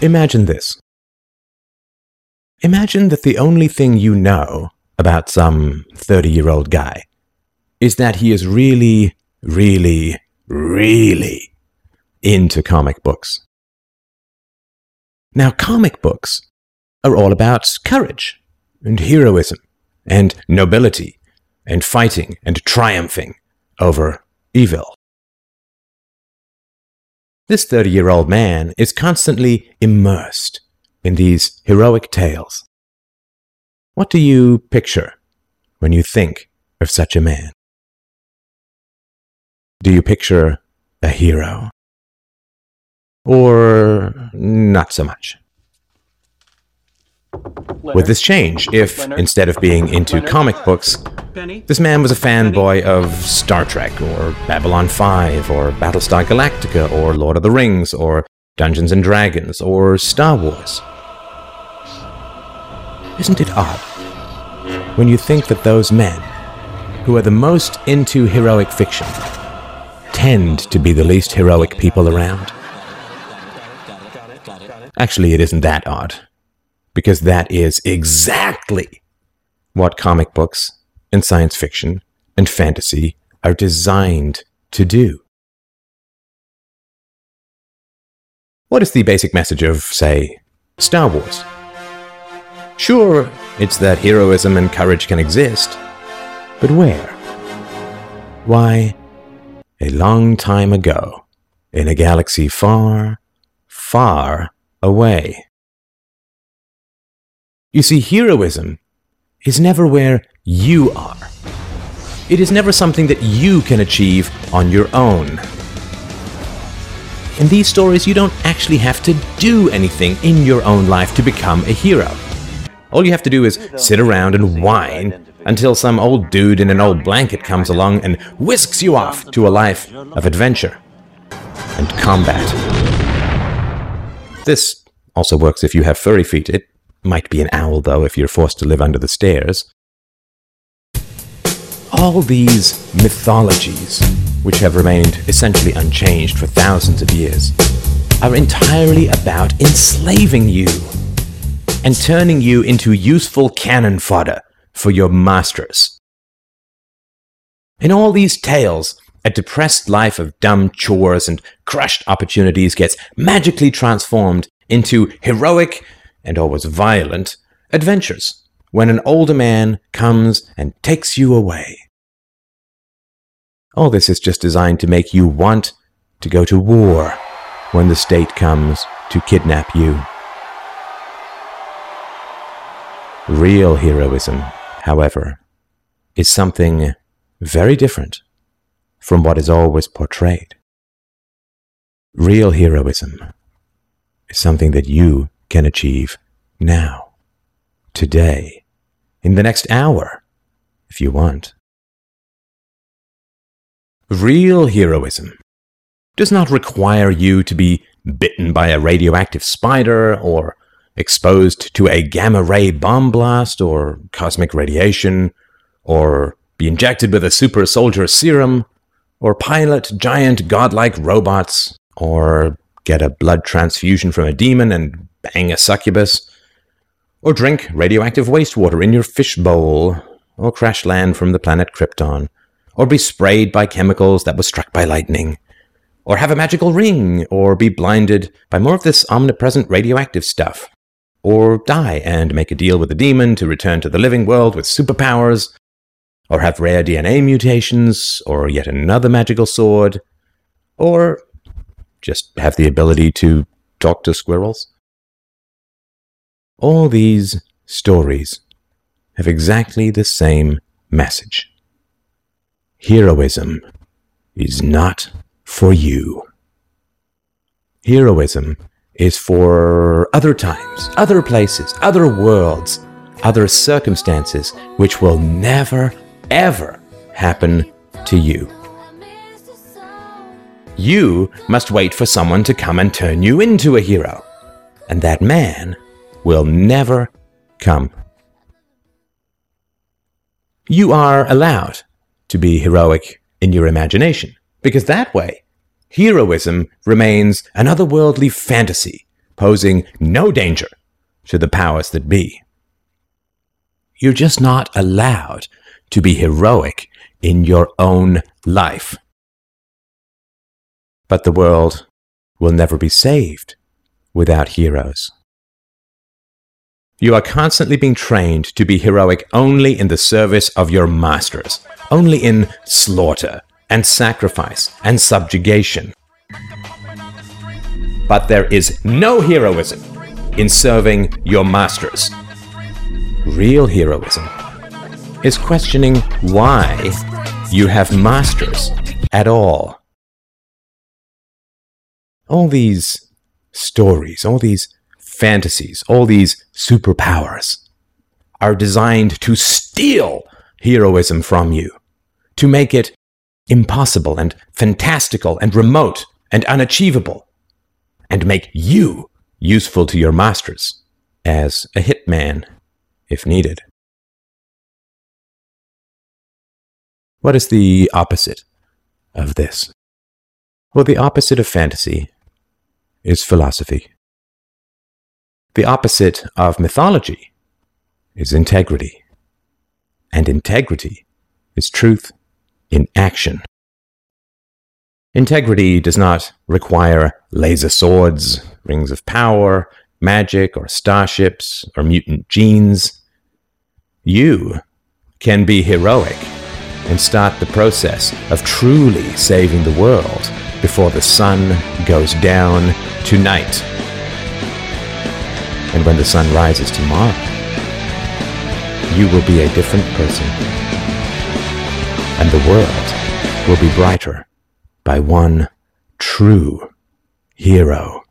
Imagine this. Imagine that the only thing you know about some 30 year old guy is that he is really, really, really into comic books. Now, comic books are all about courage and heroism and nobility and fighting and triumphing over evil. This 30 year old man is constantly immersed in these heroic tales. What do you picture when you think of such a man? Do you picture a hero? Or not so much? With this change, if instead of being into comic books, this man was a fanboy of Star Trek, or Babylon 5, or Battlestar Galactica, or Lord of the Rings, or Dungeons and Dragons, or Star Wars. Isn't it odd when you think that those men, who are the most into heroic fiction, tend to be the least heroic people around? Actually, it isn't that odd, because that is exactly what comic books and science fiction and fantasy are designed to do. What is the basic message of, say, Star Wars? Sure, it's that heroism and courage can exist, but where? Why, a long time ago, in a galaxy far, far away. You see, heroism is never where you are. It is never something that you can achieve on your own. In these stories, you don't actually have to do anything in your own life to become a hero. All you have to do is sit around and whine until some old dude in an old blanket comes along and whisks you off to a life of adventure and combat. This also works if you have furry feet. It might be an owl, though, if you're forced to live under the stairs. All these mythologies, which have remained essentially unchanged for thousands of years, are entirely about enslaving you and turning you into useful cannon fodder for your masters. In all these tales, a depressed life of dumb chores and crushed opportunities gets magically transformed into heroic and always violent adventures when an older man comes and takes you away. All this is just designed to make you want to go to war when the state comes to kidnap you. Real heroism, however, is something very different from what is always portrayed. Real heroism is something that you can achieve now, today, in the next hour, if you want. Real heroism does not require you to be bitten by a radioactive spider or exposed to a gamma ray bomb blast or cosmic radiation, or be injected with a super soldier serum, or pilot giant godlike robots, or get a blood transfusion from a demon and bang a succubus, or drink radioactive wastewater in your fishbowl, or crash land from the planet Krypton, or be sprayed by chemicals that was struck by lightning, or have a magical ring, or be blinded by more of this omnipresent radioactive stuff or die and make a deal with the demon to return to the living world with superpowers, or have rare DNA mutations, or yet another magical sword, or just have the ability to talk to squirrels. All these stories have exactly the same message. Heroism is not for you. Heroism is for other times, other places, other worlds, other circumstances which will never, ever happen to you. You must wait for someone to come and turn you into a hero. And that man will never come. You are allowed to be heroic in your imagination, because that way Heroism remains an otherworldly fantasy posing no danger to the powers that be. You're just not allowed to be heroic in your own life. But the world will never be saved without heroes. You are constantly being trained to be heroic only in the service of your masters, only in slaughter and sacrifice and subjugation. But there is no heroism in serving your masters. Real heroism is questioning why you have masters at all all these stories, all these fantasies, all these superpowers are designed to steal heroism from you, to make it impossible and fantastical and remote and unachievable, and make you useful to your masters as a hitman if needed. What is the opposite of this? Well, the opposite of fantasy is philosophy. The opposite of mythology is integrity. And integrity is truth in action. Integrity does not require laser swords, rings of power, magic, or starships, or mutant genes. You can be heroic and start the process of truly saving the world before the sun goes down tonight. And when the sun rises tomorrow, you will be a different person. And the world will be brighter by one true hero.